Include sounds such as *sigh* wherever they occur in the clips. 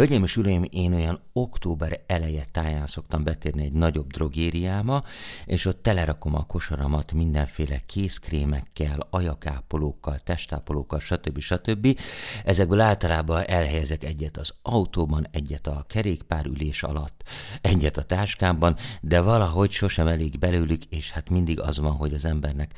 Hölgyeim és uraim, én olyan október eleje táján szoktam betérni egy nagyobb drogériába, és ott telerakom a kosaramat mindenféle kézkrémekkel, ajakápolókkal, testápolókkal, stb. stb. Ezekből általában elhelyezek egyet az autóban, egyet a kerékpárülés alatt, egyet a táskámban, de valahogy sosem elég belőlük, és hát mindig az van, hogy az embernek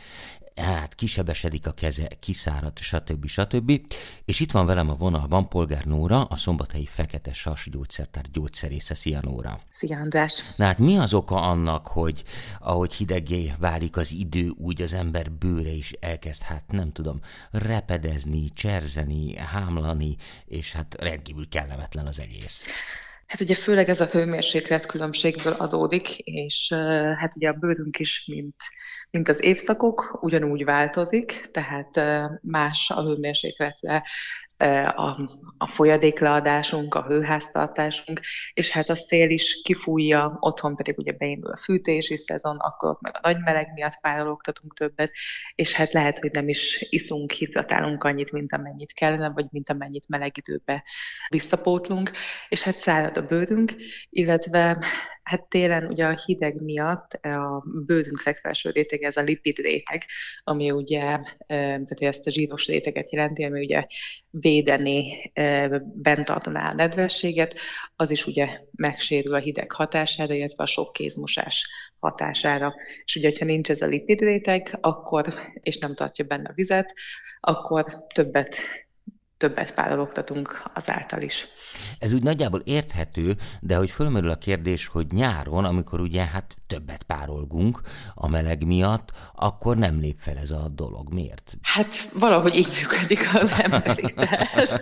hát kisebesedik a keze, kiszárad, stb. stb. És itt van velem a vonalban Polgár Nóra, a szombathelyi Fekete Sas gyógyszertár gyógyszerésze. Szia Nóra! Szia András! Na hát mi az oka annak, hogy ahogy hidegé válik az idő, úgy az ember bőre is elkezd, hát nem tudom, repedezni, cserzeni, hámlani, és hát rendkívül kellemetlen az egész. Hát ugye főleg ez a hőmérséklet különbségből adódik, és hát ugye a bőrünk is, mint mint az évszakok, ugyanúgy változik, tehát más a hőmérsékletre a, a folyadékleadásunk, a hőháztartásunk, és hát a szél is kifújja, otthon pedig ugye beindul a fűtési szezon, akkor ott meg a nagy meleg miatt párologtatunk többet, és hát lehet, hogy nem is iszunk, hidratálunk annyit, mint amennyit kellene, vagy mint amennyit meleg időbe visszapótlunk, és hát szárad a bőrünk, illetve Hát télen ugye a hideg miatt a bőrünk legfelső rétege ez a lipid réteg, ami ugye, tehát ezt a zsíros réteget jelenti, ami ugye védeni, bent tartaná a nedvességet, az is ugye megsérül a hideg hatására, illetve a sok kézmosás hatására. És ugye, ha nincs ez a lipid réteg, akkor, és nem tartja benne a vizet, akkor többet többet párologtatunk azáltal is. Ez úgy nagyjából érthető, de hogy fölmerül a kérdés, hogy nyáron, amikor ugye hát többet párolgunk a meleg miatt, akkor nem lép fel ez a dolog. Miért? Hát valahogy így működik az emberi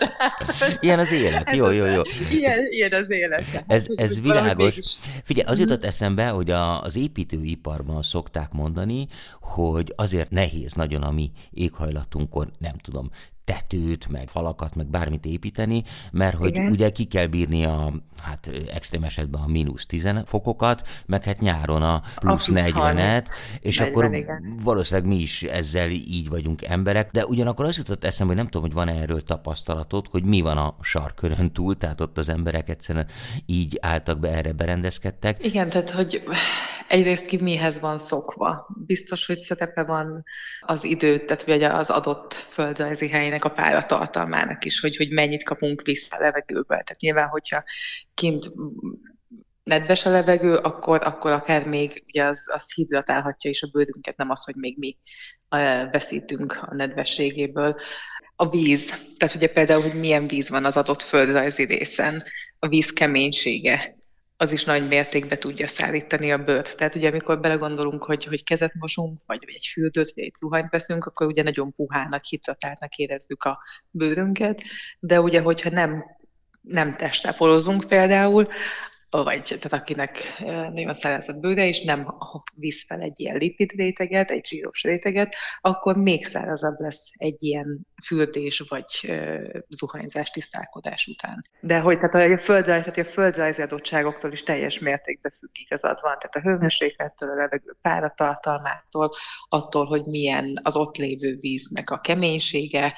*laughs* Ilyen az élet, jó, jó, jó. Ilyen, ilyen az élet. Ez, ez világos. Figyelj, az jutott eszembe, hogy a, az építőiparban szokták mondani, hogy azért nehéz nagyon a mi éghajlatunkon, nem tudom, tetőt, meg falakat, meg bármit építeni, mert hogy igen. ugye ki kell bírni a, hát extrém esetben a mínusz 10 fokokat, meg hát nyáron a plusz, a 40-et, és 40, akkor igen. valószínűleg mi is ezzel így vagyunk emberek, de ugyanakkor az jutott eszembe, hogy nem tudom, hogy van erről tapasztalatod, hogy mi van a sarkörön túl, tehát ott az emberek egyszerűen így álltak be, erre berendezkedtek. Igen, tehát hogy egyrészt ki mihez van szokva. Biztos, hogy szerepe van az időt, tehát vagy az adott földrajzi helynek a páratartalmának is, hogy, hogy mennyit kapunk vissza a levegőből. Tehát nyilván, hogyha kint nedves a levegő, akkor, akkor akár még ugye az, az hidratálhatja is a bőrünket, nem az, hogy még mi veszítünk a nedvességéből. A víz, tehát ugye például, hogy milyen víz van az adott földrajzi részen, a víz keménysége, az is nagy mértékben tudja szállítani a bőrt. Tehát ugye amikor belegondolunk, hogy, hogy kezet mosunk, vagy egy fürdőt, vagy egy zuhanyt veszünk, akkor ugye nagyon puhának, hidratáltnak érezzük a bőrünket, de ugye, hogyha nem nem testápolozunk például, vagy tehát akinek nagyon száraz a bőre, és nem visz fel egy ilyen lipid réteget, egy zsíros réteget, akkor még szárazabb lesz egy ilyen fürdés vagy zuhanyzás, tisztálkodás után. De hogy tehát a földrajz, tehát a földrajzi adottságoktól is teljes mértékben függ igazad van, tehát a hőmérséklettől, a levegő páratartalmától, attól, hogy milyen az ott lévő víznek a keménysége,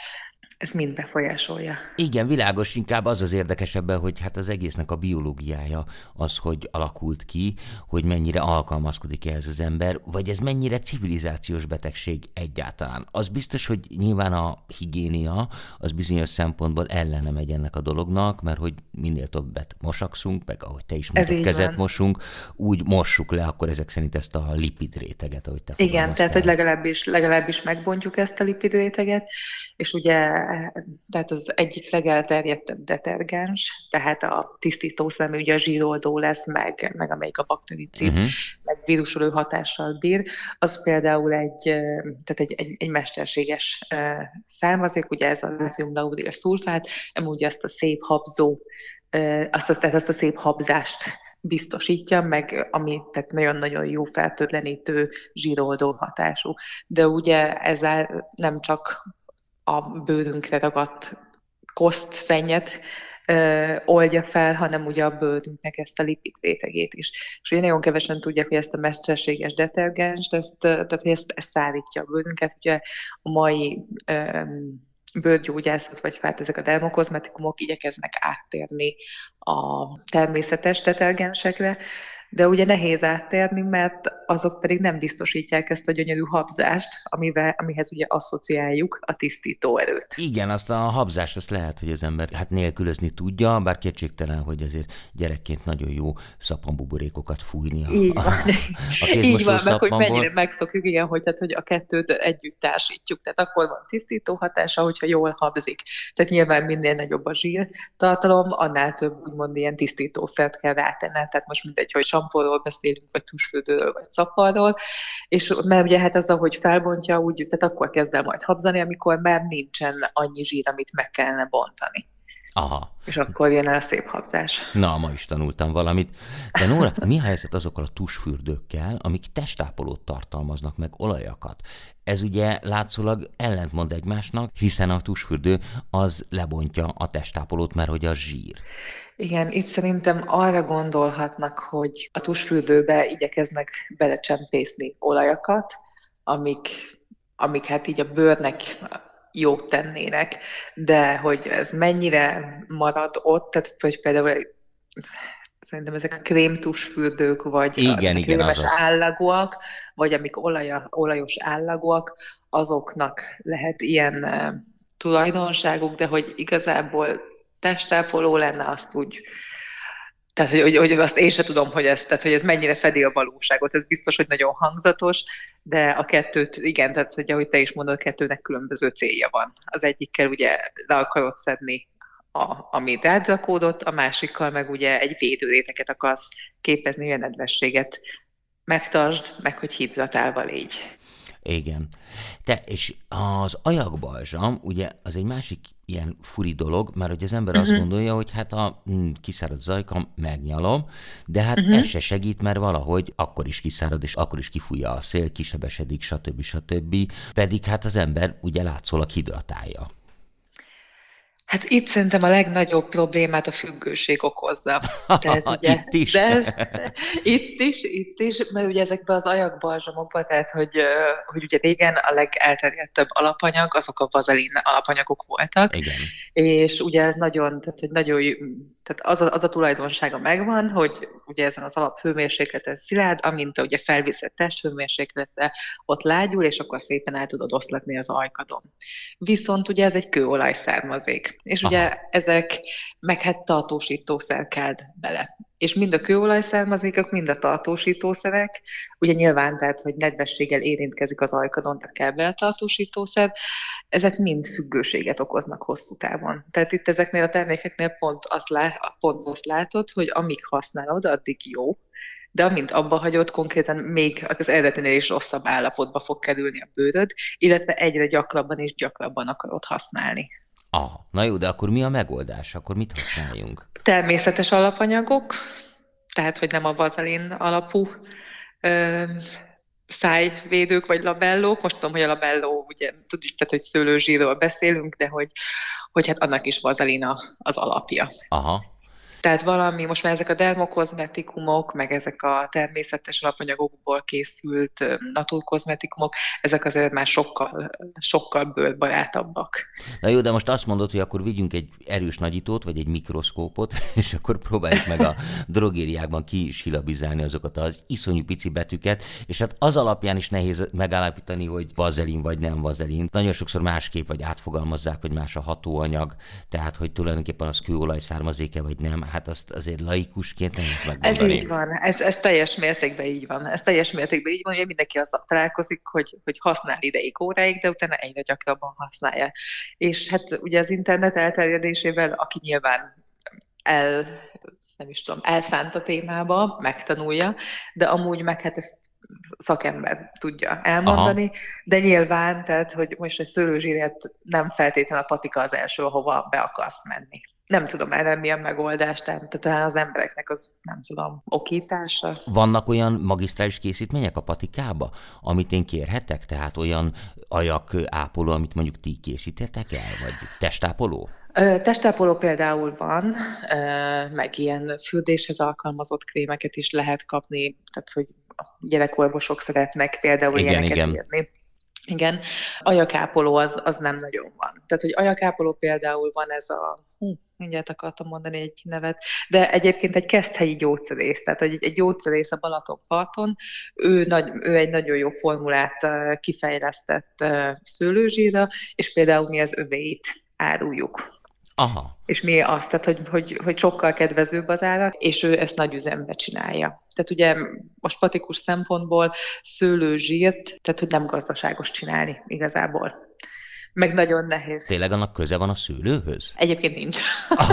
ez mind befolyásolja. Igen, világos, inkább az az érdekesebben, hogy hát az egésznek a biológiája az, hogy alakult ki, hogy mennyire alkalmazkodik ehhez az ember, vagy ez mennyire civilizációs betegség egyáltalán. Az biztos, hogy nyilván a higiénia az bizonyos szempontból ellene megy ennek a dolognak, mert hogy minél többet mosakszunk, meg ahogy te is mondtad, kezet van. mosunk, úgy mossuk le akkor ezek szerint ezt a lipid réteget, ahogy te Igen, tehát hogy legalábbis, legalábbis megbontjuk ezt a lipid réteget, és ugye tehát az egyik legelterjedtebb detergens, tehát a tisztítószem ugye a zsíroldó lesz, meg, meg amelyik a baktericid, uh-huh. meg vírusolő hatással bír, az például egy, tehát egy, egy, egy mesterséges származék, ugye ez a natrium szulfát, amúgy ezt a szép habzó, azt a, tehát azt a szép habzást biztosítja, meg ami tehát nagyon-nagyon jó feltörlenítő zsíroldó hatású. De ugye ezzel nem csak a bőrünkre ragadt koszt, szennyet oldja fel, hanem ugye a bőrünknek ezt a lipid rétegét is. És ugye nagyon kevesen tudják, hogy ezt a mesterséges detergens, ezt, tehát hogy ezt, ezt szállítja a bőrünket. Ugye a mai ö, bőrgyógyászat, vagy hát ezek a dermokozmetikumok igyekeznek áttérni a természetes detergensekre, de ugye nehéz áttérni, mert azok pedig nem biztosítják ezt a gyönyörű habzást, amivel, amihez ugye asszociáljuk a tisztító erőt. Igen, azt a habzást azt lehet, hogy az ember hát nélkülözni tudja, bár kétségtelen, hogy azért gyerekként nagyon jó szappanbuborékokat fújni. A, Így van, a, a Így van meg hogy mennyire megszokjuk, igen, hogy, tehát, hogy a kettőt együtt társítjuk. Tehát akkor van tisztító hatása, hogyha jól habzik. Tehát nyilván minél nagyobb a zsír tartalom, annál több úgymond ilyen tisztítószert kell rátenni. Tehát most mindegy, hogy sampóról beszélünk, vagy tusfürdőről, vagy szappalról, és mert ugye hát az, ahogy felbontja, úgy, tehát akkor kezd el majd habzani, amikor már nincsen annyi zsír, amit meg kellene bontani. Aha. És akkor jön el a szép habzás. Na, ma is tanultam valamit. De Nóra, mi a helyzet azokkal a tusfürdőkkel, amik testápolót tartalmaznak, meg olajakat? Ez ugye látszólag ellentmond egymásnak, hiszen a tusfürdő az lebontja a testápolót, mert hogy a zsír. Igen, itt szerintem arra gondolhatnak, hogy a tusfürdőbe igyekeznek belecsempészni olajakat, amik, amik hát így a bőrnek jót tennének, de hogy ez mennyire marad ott, tehát hogy például szerintem ezek a krémtusfürdők, vagy igen, a igen, krémes azaz. állagúak, vagy amik olaja, olajos állagúak, azoknak lehet ilyen uh, tulajdonságuk, de hogy igazából testápoló lenne, azt úgy, tehát, hogy, hogy, hogy azt én sem tudom, hogy ez, tehát, hogy ez mennyire fedi a valóságot. Ez biztos, hogy nagyon hangzatos, de a kettőt, igen, tehát, hogy ahogy te is mondod, kettőnek különböző célja van. Az egyikkel ugye le akarod szedni a, ami rád a másikkal meg ugye egy védőréteket akarsz képezni, olyan nedvességet megtartsd, meg hogy hidratálva légy. Igen. Te, és az ajakbalzsam, ugye, az egy másik ilyen furi dolog, mert hogy az ember uh-huh. azt mhm. gondolja, hogy hát a mm, kiszárad zajka, megnyalom, de hát uh-huh. ez se segít, mert valahogy akkor is kiszárad, és akkor is kifújja a szél, kisebesedik, stb. stb. Pedig hát az ember ugye látszólag hidratálja. Hát itt szerintem a legnagyobb problémát a függőség okozza. Tehát, *laughs* ugye, itt is? De ez, itt is, itt is, mert ugye ezekben az ajakbalzsamokban, tehát hogy, hogy ugye régen a legelterjedtebb alapanyag, azok a vazelin alapanyagok voltak. Igen. És ugye ez nagyon, tehát hogy nagyon tehát az a, az a tulajdonsága megvan, hogy ugye ezen az alaphőmérsékleten szilárd, amint ugye felviszett testhőmérsékletre ott lágyul, és akkor szépen el tudod oszlatni az ajkadon. Viszont ugye ez egy kőolaj származék, és Aha. ugye ezek meg hát tartósítószer kell bele. És mind a kőolaj származékok, mind a tartósítószerek, ugye nyilván tehát, hogy nedvességgel érintkezik az ajkadon, tehát kell bele tartósítószer, ezek mind függőséget okoznak hosszú távon. Tehát itt ezeknél a termékeknél pont azt, lá, pont azt látod, hogy amíg használod, addig jó, de amint abba hagyod, konkrétan még az eredetinél is rosszabb állapotba fog kerülni a bőröd, illetve egyre gyakrabban és gyakrabban akarod használni. Aha, na jó, de akkor mi a megoldás? Akkor mit használjunk? Természetes alapanyagok, tehát hogy nem a vazelin alapú ö, szájvédők vagy labellók. Most tudom, hogy a labelló, ugye tudjuk, tehát, hogy szőlőzsírról beszélünk, de hogy, hogy hát annak is vazelina az alapja. Aha. Tehát valami, most már ezek a dermokozmetikumok, meg ezek a természetes alapanyagokból készült naturkozmetikumok, ezek azért már sokkal, sokkal bőrbarátabbak. Na jó, de most azt mondod, hogy akkor vigyünk egy erős nagyítót, vagy egy mikroszkópot, *laughs* és akkor próbáljuk meg a drogériákban kisilabizálni azokat az iszonyú pici betűket, és hát az alapján is nehéz megállapítani, hogy vazelin vagy nem vazelin. Nagyon sokszor másképp vagy átfogalmazzák, hogy más a hatóanyag, tehát hogy tulajdonképpen az kőolaj származéke vagy nem hát azt azért laikusként nehéz megmondani. Ez így van, ez, ez teljes mértékben így van. Ez teljes mértékben így van, hogy mindenki azzal találkozik, hogy, hogy használ ideig, óráig, de utána egyre gyakrabban használja. És hát ugye az internet elterjedésével, aki nyilván el nem is tudom, elszánt a témába, megtanulja, de amúgy meg hát ezt szakember tudja elmondani, Aha. de nyilván, tehát, hogy most egy szőlőzsírét nem feltétlenül a patika az első, ahova be akarsz menni nem tudom erre milyen megoldást, tehát talán az embereknek az, nem tudom, okítása. Vannak olyan magisztrális készítmények a patikába, amit én kérhetek? Tehát olyan ajak ápoló, amit mondjuk ti készítettek el, vagy testápoló? Testápoló például van, meg ilyen fürdéshez alkalmazott krémeket is lehet kapni, tehát hogy gyerekorvosok szeretnek például igen, ilyeneket igen. írni Igen, ajakápoló az, az nem nagyon van. Tehát, hogy ajakápoló például van ez a, hú, mindjárt akartam mondani egy nevet, de egyébként egy keszthelyi gyógyszerész, tehát egy, egy gyógyszerész a Balatonparton, ő, nagy, ő egy nagyon jó formulát kifejlesztett szőlőzsíra, és például mi az övéit áruljuk. Aha. És mi azt, tehát hogy, hogy, hogy sokkal kedvezőbb az állat, és ő ezt nagy üzembe csinálja. Tehát ugye most patikus szempontból szőlőzsírt, tehát hogy nem gazdaságos csinálni igazából meg nagyon nehéz. Tényleg annak köze van a szőlőhöz? Egyébként nincs.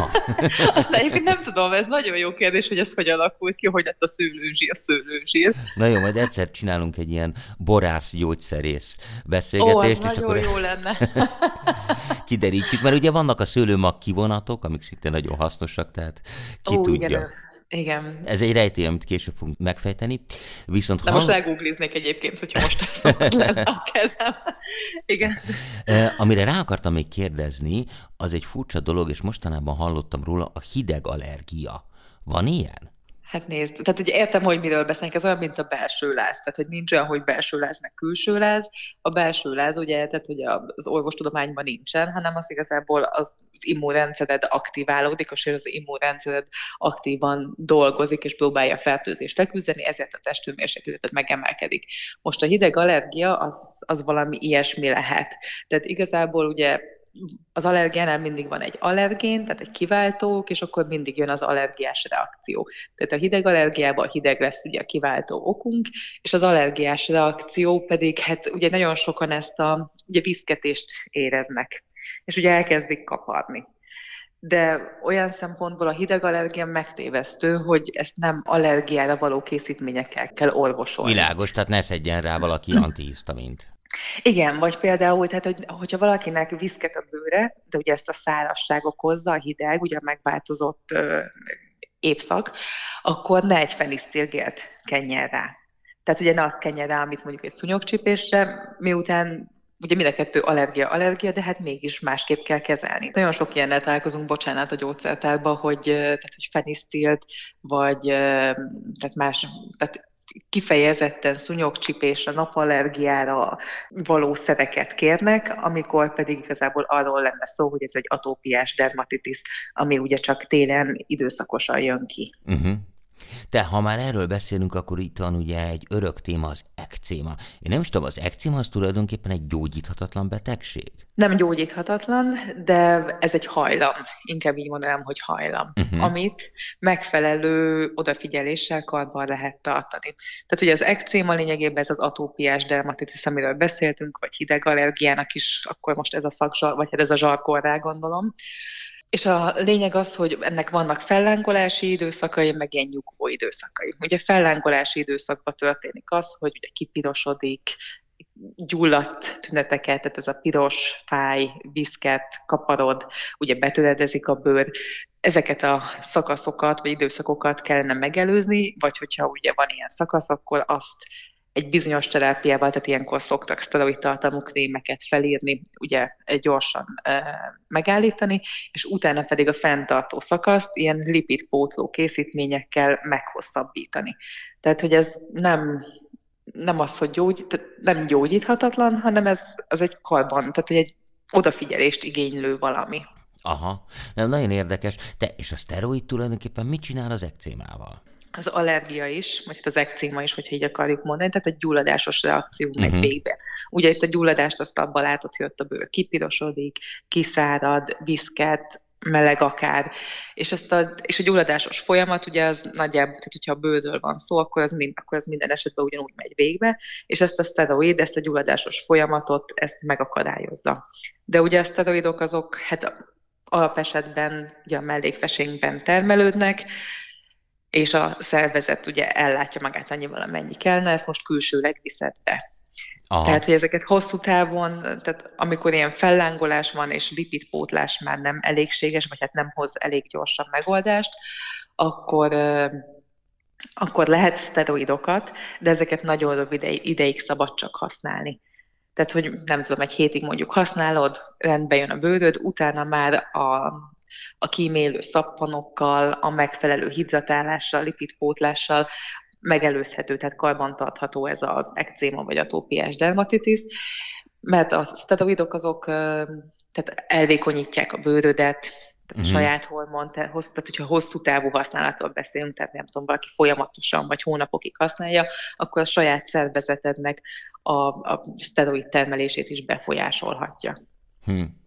*laughs* Aztán egyébként nem tudom, ez nagyon jó kérdés, hogy ez hogy alakult ki, hogy lett a szőlőzsír, szőlőzsír. Na jó, majd egyszer csinálunk egy ilyen borász gyógyszerész beszélgetést. Ó, és nagyon akkor jó lenne. *laughs* kiderítjük, mert ugye vannak a szőlőmag kivonatok, amik szintén nagyon hasznosak, tehát ki Ó, tudja. Igen. Igen. Ez egy rejtély, amit később fogunk megfejteni. Viszont De hang... most rágoogliznék egyébként, hogyha most *laughs* szokott lenne a kezem. Igen. *laughs* Amire rá akartam még kérdezni, az egy furcsa dolog, és mostanában hallottam róla, a hideg allergia. Van ilyen? Hát nézd, tehát ugye értem, hogy miről beszélnek, ez olyan, mint a belső láz, tehát hogy nincs olyan, hogy belső láz, meg külső láz. A belső láz ugye, tehát ugye az orvostudományban nincsen, hanem az igazából az, az immunrendszered aktiválódik, és az immunrendszered aktívan dolgozik, és próbálja a fertőzést leküzdeni, ezért a testőmérsékletet megemelkedik. Most a hideg allergia az, az valami ilyesmi lehet. Tehát igazából ugye az allergiánál mindig van egy allergén, tehát egy kiváltók, és akkor mindig jön az allergiás reakció. Tehát a hideg allergiában hideg lesz ugye a kiváltó okunk, és az allergiás reakció pedig, hát ugye nagyon sokan ezt a ugye viszketést éreznek, és ugye elkezdik kaparni. De olyan szempontból a hideg allergia megtévesztő, hogy ezt nem allergiára való készítményekkel kell orvosolni. Világos, tehát ne szedjen rá valaki antihisztamint. Igen, vagy például, tehát, hogy, hogyha valakinek viszket a bőre, de ugye ezt a szárazság okozza, a hideg, ugye a megváltozott ö, évszak, akkor ne egy fenisztilgélt kenjen rá. Tehát ugye ne azt kenjen rá, amit mondjuk egy szúnyogcsipésre, miután ugye mind a kettő allergia, allergia, de hát mégis másképp kell kezelni. Nagyon sok ilyennel találkozunk, bocsánat, a gyógyszertárban, hogy, tehát, hogy fenisztilt, vagy tehát más, tehát kifejezetten szúnyogcsipésre, napallergiára való szereket kérnek, amikor pedig igazából arról lenne szó, hogy ez egy atópiás dermatitis, ami ugye csak télen időszakosan jön ki. Uh-huh. De ha már erről beszélünk, akkor itt van ugye egy örök téma, az ekcéma. Én nem is tudom, az ekcéma az tulajdonképpen egy gyógyíthatatlan betegség? Nem gyógyíthatatlan, de ez egy hajlam, inkább így mondanám, hogy hajlam, uh-huh. amit megfelelő odafigyeléssel karban lehet tartani. Tehát ugye az ekcéma lényegében ez az atópiás dermatitis, amiről beszéltünk, vagy hidegallergiának is, akkor most ez a szakzsar, vagy hát ez a zsarkor rá gondolom. És a lényeg az, hogy ennek vannak fellángolási időszakai, meg ilyen nyugvó időszakai. Ugye fellángolási időszakban történik az, hogy ugye kipirosodik, gyulladt tüneteket, tehát ez a piros, fáj, viszket, kaparod, ugye betöredezik a bőr, ezeket a szakaszokat vagy időszakokat kellene megelőzni, vagy hogyha ugye van ilyen szakasz, akkor azt egy bizonyos terápiával, tehát ilyenkor szoktak szteroid tartalmú krémeket felírni, ugye gyorsan e, megállítani, és utána pedig a fenntartó szakaszt ilyen lipidpótló készítményekkel meghosszabbítani. Tehát, hogy ez nem nem az, hogy gyógy, nem gyógyíthatatlan, hanem ez az egy karban, tehát hogy egy odafigyelést igénylő valami. Aha, nem, nagyon érdekes. Te, és a szteroid tulajdonképpen mit csinál az ekcémával? Az allergia is, vagy hát az ekcéma is, hogyha így akarjuk mondani, tehát egy gyulladásos reakció megy uh-huh. végbe. Ugye itt a gyulladást azt abban látod, hogy ott a bőr kipirosodik, kiszárad, viszket, meleg akár, és, ezt a, és a gyulladásos folyamat, ugye az nagyjából, tehát hogyha a bőrről van szó, akkor az, mind, akkor az minden esetben ugyanúgy megy végbe, és ezt a szteroid, ezt a gyulladásos folyamatot, ezt megakadályozza. De ugye a szteroidok azok, hát alapesetben ugye a mellékfesénkben termelődnek, és a szervezet ugye ellátja magát annyival, amennyi kellene, ezt most külsőleg viszed be. Aha. Tehát, hogy ezeket hosszú távon, tehát amikor ilyen fellángolás van, és lipidpótlás már nem elégséges, vagy hát nem hoz elég gyorsan megoldást, akkor, akkor lehet szteroidokat, de ezeket nagyon rövid ideig szabad csak használni. Tehát, hogy nem tudom, egy hétig mondjuk használod, rendbe jön a bőröd, utána már a, a kímélő szappanokkal, a megfelelő hidratálással, lipidpótlással megelőzhető, tehát karbantartható ez az ekcéma vagy atópiás dermatitis. mert a szteroidok azok tehát elvékonyítják a bőrödet, tehát uh-huh. a saját hormon, tehát hogyha hosszú távú használatról beszélünk, tehát nem tudom, valaki folyamatosan vagy hónapokig használja, akkor a saját szervezetednek a, a szteroid termelését is befolyásolhatja. Hmm.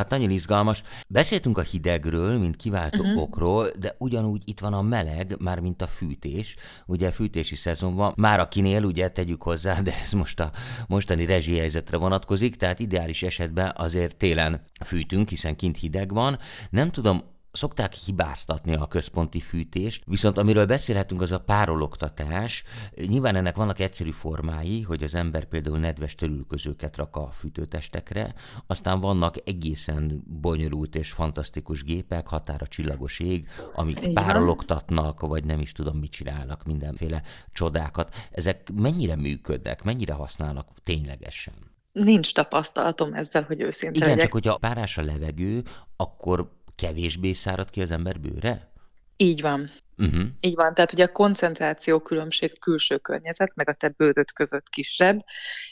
Hát nagyon izgalmas. Beszéltünk a hidegről, mint kiváltó uh-huh. okról, de ugyanúgy itt van a meleg, már mint a fűtés. Ugye a fűtési szezon van, már akinél ugye tegyük hozzá, de ez most a mostani rezsihelyzetre vonatkozik, tehát ideális esetben azért télen fűtünk, hiszen kint hideg van. Nem tudom, szokták hibáztatni a központi fűtést, viszont amiről beszélhetünk, az a párologtatás. Nyilván ennek vannak egyszerű formái, hogy az ember például nedves törülközőket rak a fűtőtestekre, aztán vannak egészen bonyolult és fantasztikus gépek, határa csillagos ég, amik párologtatnak, vagy nem is tudom, mit csinálnak, mindenféle csodákat. Ezek mennyire működnek, mennyire használnak ténylegesen? Nincs tapasztalatom ezzel, hogy őszinte Igen, legyek. csak hogyha párás a levegő, akkor kevésbé szárad ki az ember bőre? Így van. Uh-huh. Így van, tehát ugye a koncentráció különbség külső környezet, meg a te bőröd között kisebb,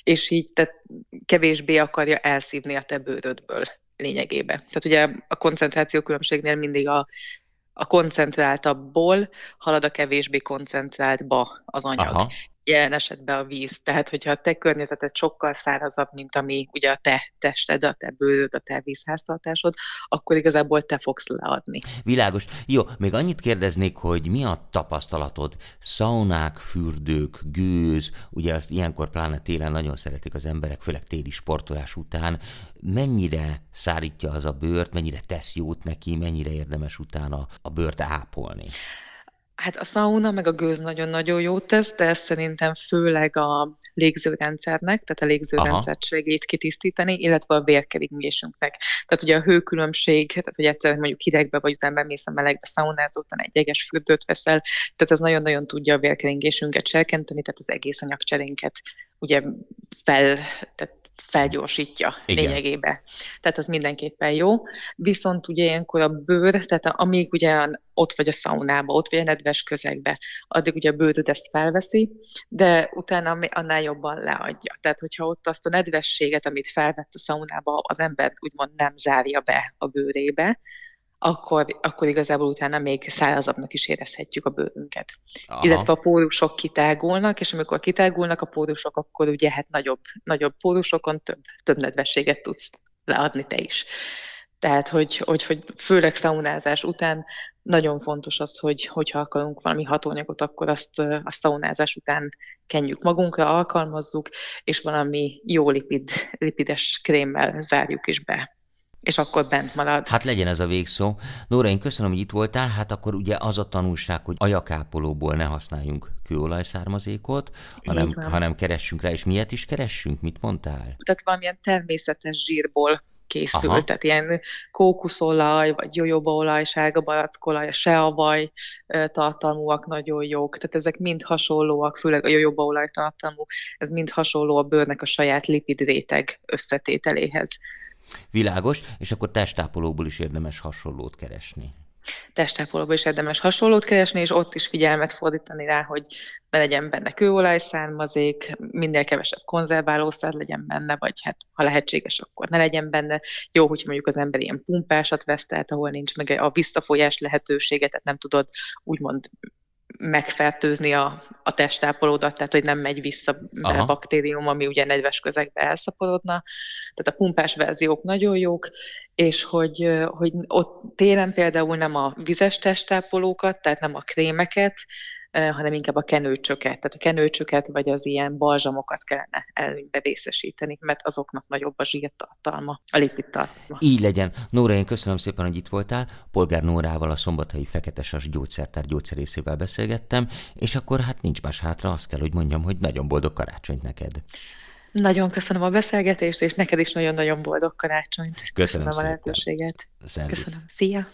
és így te kevésbé akarja elszívni a te bőrödből lényegében. Tehát ugye a koncentráció különbségnél mindig a, a koncentráltabbból halad a kevésbé koncentráltba az anyag. Aha jelen esetben a víz. Tehát, hogyha a te környezeted sokkal szárazabb, mint ami ugye a te tested, a te bőröd, a te vízháztartásod, akkor igazából te fogsz leadni. Világos. Jó, még annyit kérdeznék, hogy mi a tapasztalatod? Szaunák, fürdők, gőz, ugye azt ilyenkor pláne télen nagyon szeretik az emberek, főleg téli sportolás után. Mennyire szárítja az a bőrt, mennyire tesz jót neki, mennyire érdemes utána a bőrt ápolni? Hát a szauna meg a gőz nagyon-nagyon jót tesz, de ez szerintem főleg a légzőrendszernek, tehát a légzőrendszert segít kitisztítani, illetve a vérkeringésünknek. Tehát ugye a hőkülönbség, tehát hogy egyszer mondjuk hidegbe vagy utána bemész a melegbe szaunázottan egy jeges fürdőt veszel, tehát ez nagyon-nagyon tudja a vérkeringésünket serkenteni, tehát az egész anyagcserénket ugye fel, tehát felgyorsítja Igen. lényegébe. Tehát az mindenképpen jó. Viszont ugye ilyenkor a bőr, tehát amíg ugye ott vagy a szaunába, ott vagy a nedves közegbe, addig ugye a bőröd ezt felveszi, de utána annál jobban leadja. Tehát, hogyha ott azt a nedvességet, amit felvett a szaunába, az ember úgymond nem zárja be a bőrébe, akkor, akkor igazából utána még szárazabbnak is érezhetjük a bőrünket. Aha. Illetve a pórusok kitágulnak, és amikor kitágulnak a pórusok, akkor ugye hát nagyobb, nagyobb pórusokon több, több nedvességet tudsz leadni te is. Tehát, hogy, hogy, hogy főleg szaunázás után nagyon fontos az, hogy hogyha akarunk valami hatóanyagot, akkor azt a szaunázás után kenjük magunkra, alkalmazzuk, és valami jó lipid, lipides krémmel zárjuk is be és akkor bent marad. Hát legyen ez a végszó. Nóra, én köszönöm, hogy itt voltál. Hát akkor ugye az a tanulság, hogy ajakápolóból ne használjunk kőolajszármazékot, hanem, hanem keressünk rá, és miért is keressünk? Mit mondtál? Tehát valamilyen természetes zsírból készül, Aha. tehát ilyen kókuszolaj, vagy jojobaolaj, sárga barackolaj, seavaj tartalmúak nagyon jók, tehát ezek mind hasonlóak, főleg a jojobaolaj tartalmú, ez mind hasonló a bőrnek a saját lipid réteg összetételéhez. Világos, és akkor testápolóból is érdemes hasonlót keresni. Testápolóból is érdemes hasonlót keresni, és ott is figyelmet fordítani rá, hogy ne legyen benne kőolaj származék, minél kevesebb konzerválószer legyen benne, vagy hát ha lehetséges, akkor ne legyen benne. Jó, hogy mondjuk az ember ilyen pumpásat vesz, ahol nincs meg a visszafolyás lehetősége, tehát nem tudod úgymond megfertőzni a, a testápolódat, tehát hogy nem megy vissza Aha. a baktérium, ami ugye nedves közegbe elszaporodna. Tehát a pumpás verziók nagyon jók, és hogy, hogy ott télen például nem a vizes testápolókat, tehát nem a krémeket, hanem inkább a kenőcsöket. Tehát a kenőcsöket vagy az ilyen balzsamokat kellene előnybe részesíteni, mert azoknak nagyobb a zsírtartalma, a lipidtartalma. Így legyen. Nóra, én köszönöm szépen, hogy itt voltál. Polgár Nórával, a Szombathelyi Feketesas gyógyszertár gyógyszerészével beszélgettem, és akkor hát nincs más hátra, azt kell, hogy mondjam, hogy nagyon boldog karácsonyt neked. Nagyon köszönöm a beszélgetést, és neked is nagyon-nagyon boldog karácsonyt. Köszönöm, köszönöm a lehetőséget. Köszönöm. Szia!